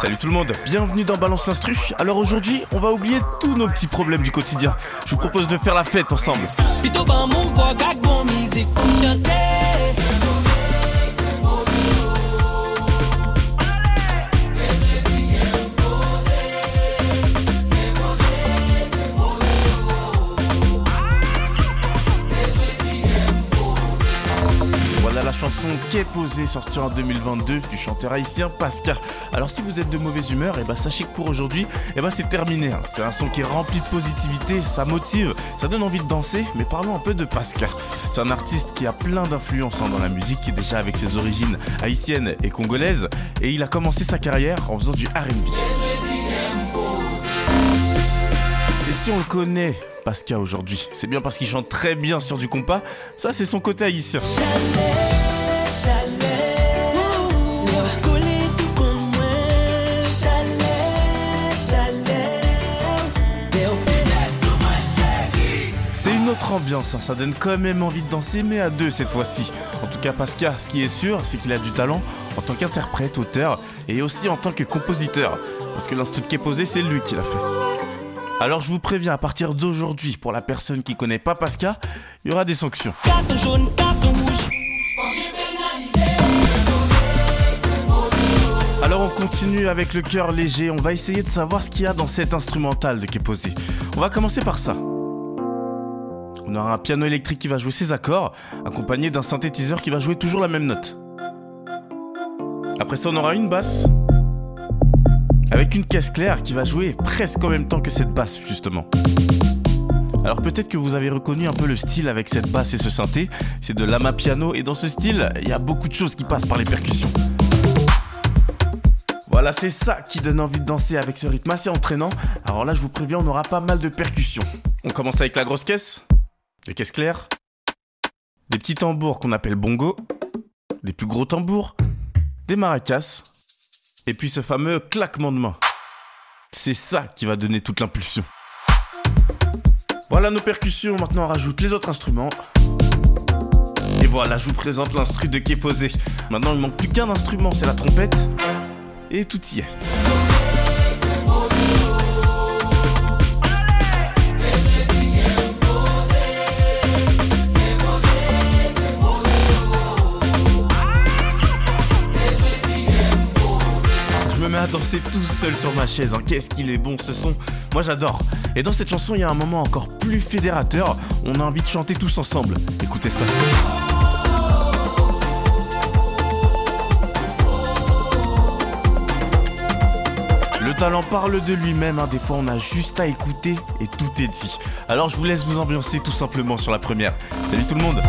Salut tout le monde, bienvenue dans Balance l'Instru. Alors aujourd'hui, on va oublier tous nos petits problèmes du quotidien. Je vous propose de faire la fête ensemble. La chanson Qu'est posée sortie en 2022 du chanteur haïtien Pascal. Alors si vous êtes de mauvaise humeur, eh ben sachez que pour aujourd'hui, eh ben c'est terminé. Hein. C'est un son qui est rempli de positivité, ça motive, ça donne envie de danser, mais parlons un peu de Pascal. C'est un artiste qui a plein d'influences hein, dans la musique, qui est déjà avec ses origines haïtiennes et congolaises, et il a commencé sa carrière en faisant du R&B. Et si on le connaît Pascal aujourd'hui. C'est bien parce qu'il chante très bien sur du compas. Ça, c'est son côté haïtien. C'est une autre ambiance, hein. ça donne quand même envie de danser, mais à deux cette fois-ci. En tout cas, Pascal, ce qui est sûr, c'est qu'il a du talent en tant qu'interprète, auteur et aussi en tant que compositeur. Parce que l'instrument qui est posé, c'est lui qui l'a fait. Alors je vous préviens, à partir d'aujourd'hui, pour la personne qui connaît pas Pascal, il y aura des sanctions. Alors on continue avec le cœur léger, on va essayer de savoir ce qu'il y a dans cet instrumental de Keposé. On va commencer par ça. On aura un piano électrique qui va jouer ses accords, accompagné d'un synthétiseur qui va jouer toujours la même note. Après ça, on aura une basse, avec une caisse claire qui va jouer presque en même temps que cette basse justement. Alors peut-être que vous avez reconnu un peu le style avec cette basse et ce synthé, c'est de l'ama piano et dans ce style, il y a beaucoup de choses qui passent par les percussions. Voilà, c'est ça qui donne envie de danser avec ce rythme assez entraînant. Alors là, je vous préviens, on aura pas mal de percussions. On commence avec la grosse caisse, les caisses claires, des petits tambours qu'on appelle bongo, des plus gros tambours, des maracas, et puis ce fameux claquement de main. C'est ça qui va donner toute l'impulsion. Voilà nos percussions, maintenant on rajoute les autres instruments. Et voilà, je vous présente l'instru de qui est posé. Maintenant il manque plus qu'un instrument, c'est la trompette. Et tout y est. à danser tout seul sur ma chaise. Hein. Qu'est-ce qu'il est bon ce son. Moi j'adore. Et dans cette chanson, il y a un moment encore plus fédérateur. On a envie de chanter tous ensemble. Écoutez ça. Le talent parle de lui-même, hein. des fois on a juste à écouter et tout est dit. Alors je vous laisse vous ambiancer tout simplement sur la première. Salut tout le monde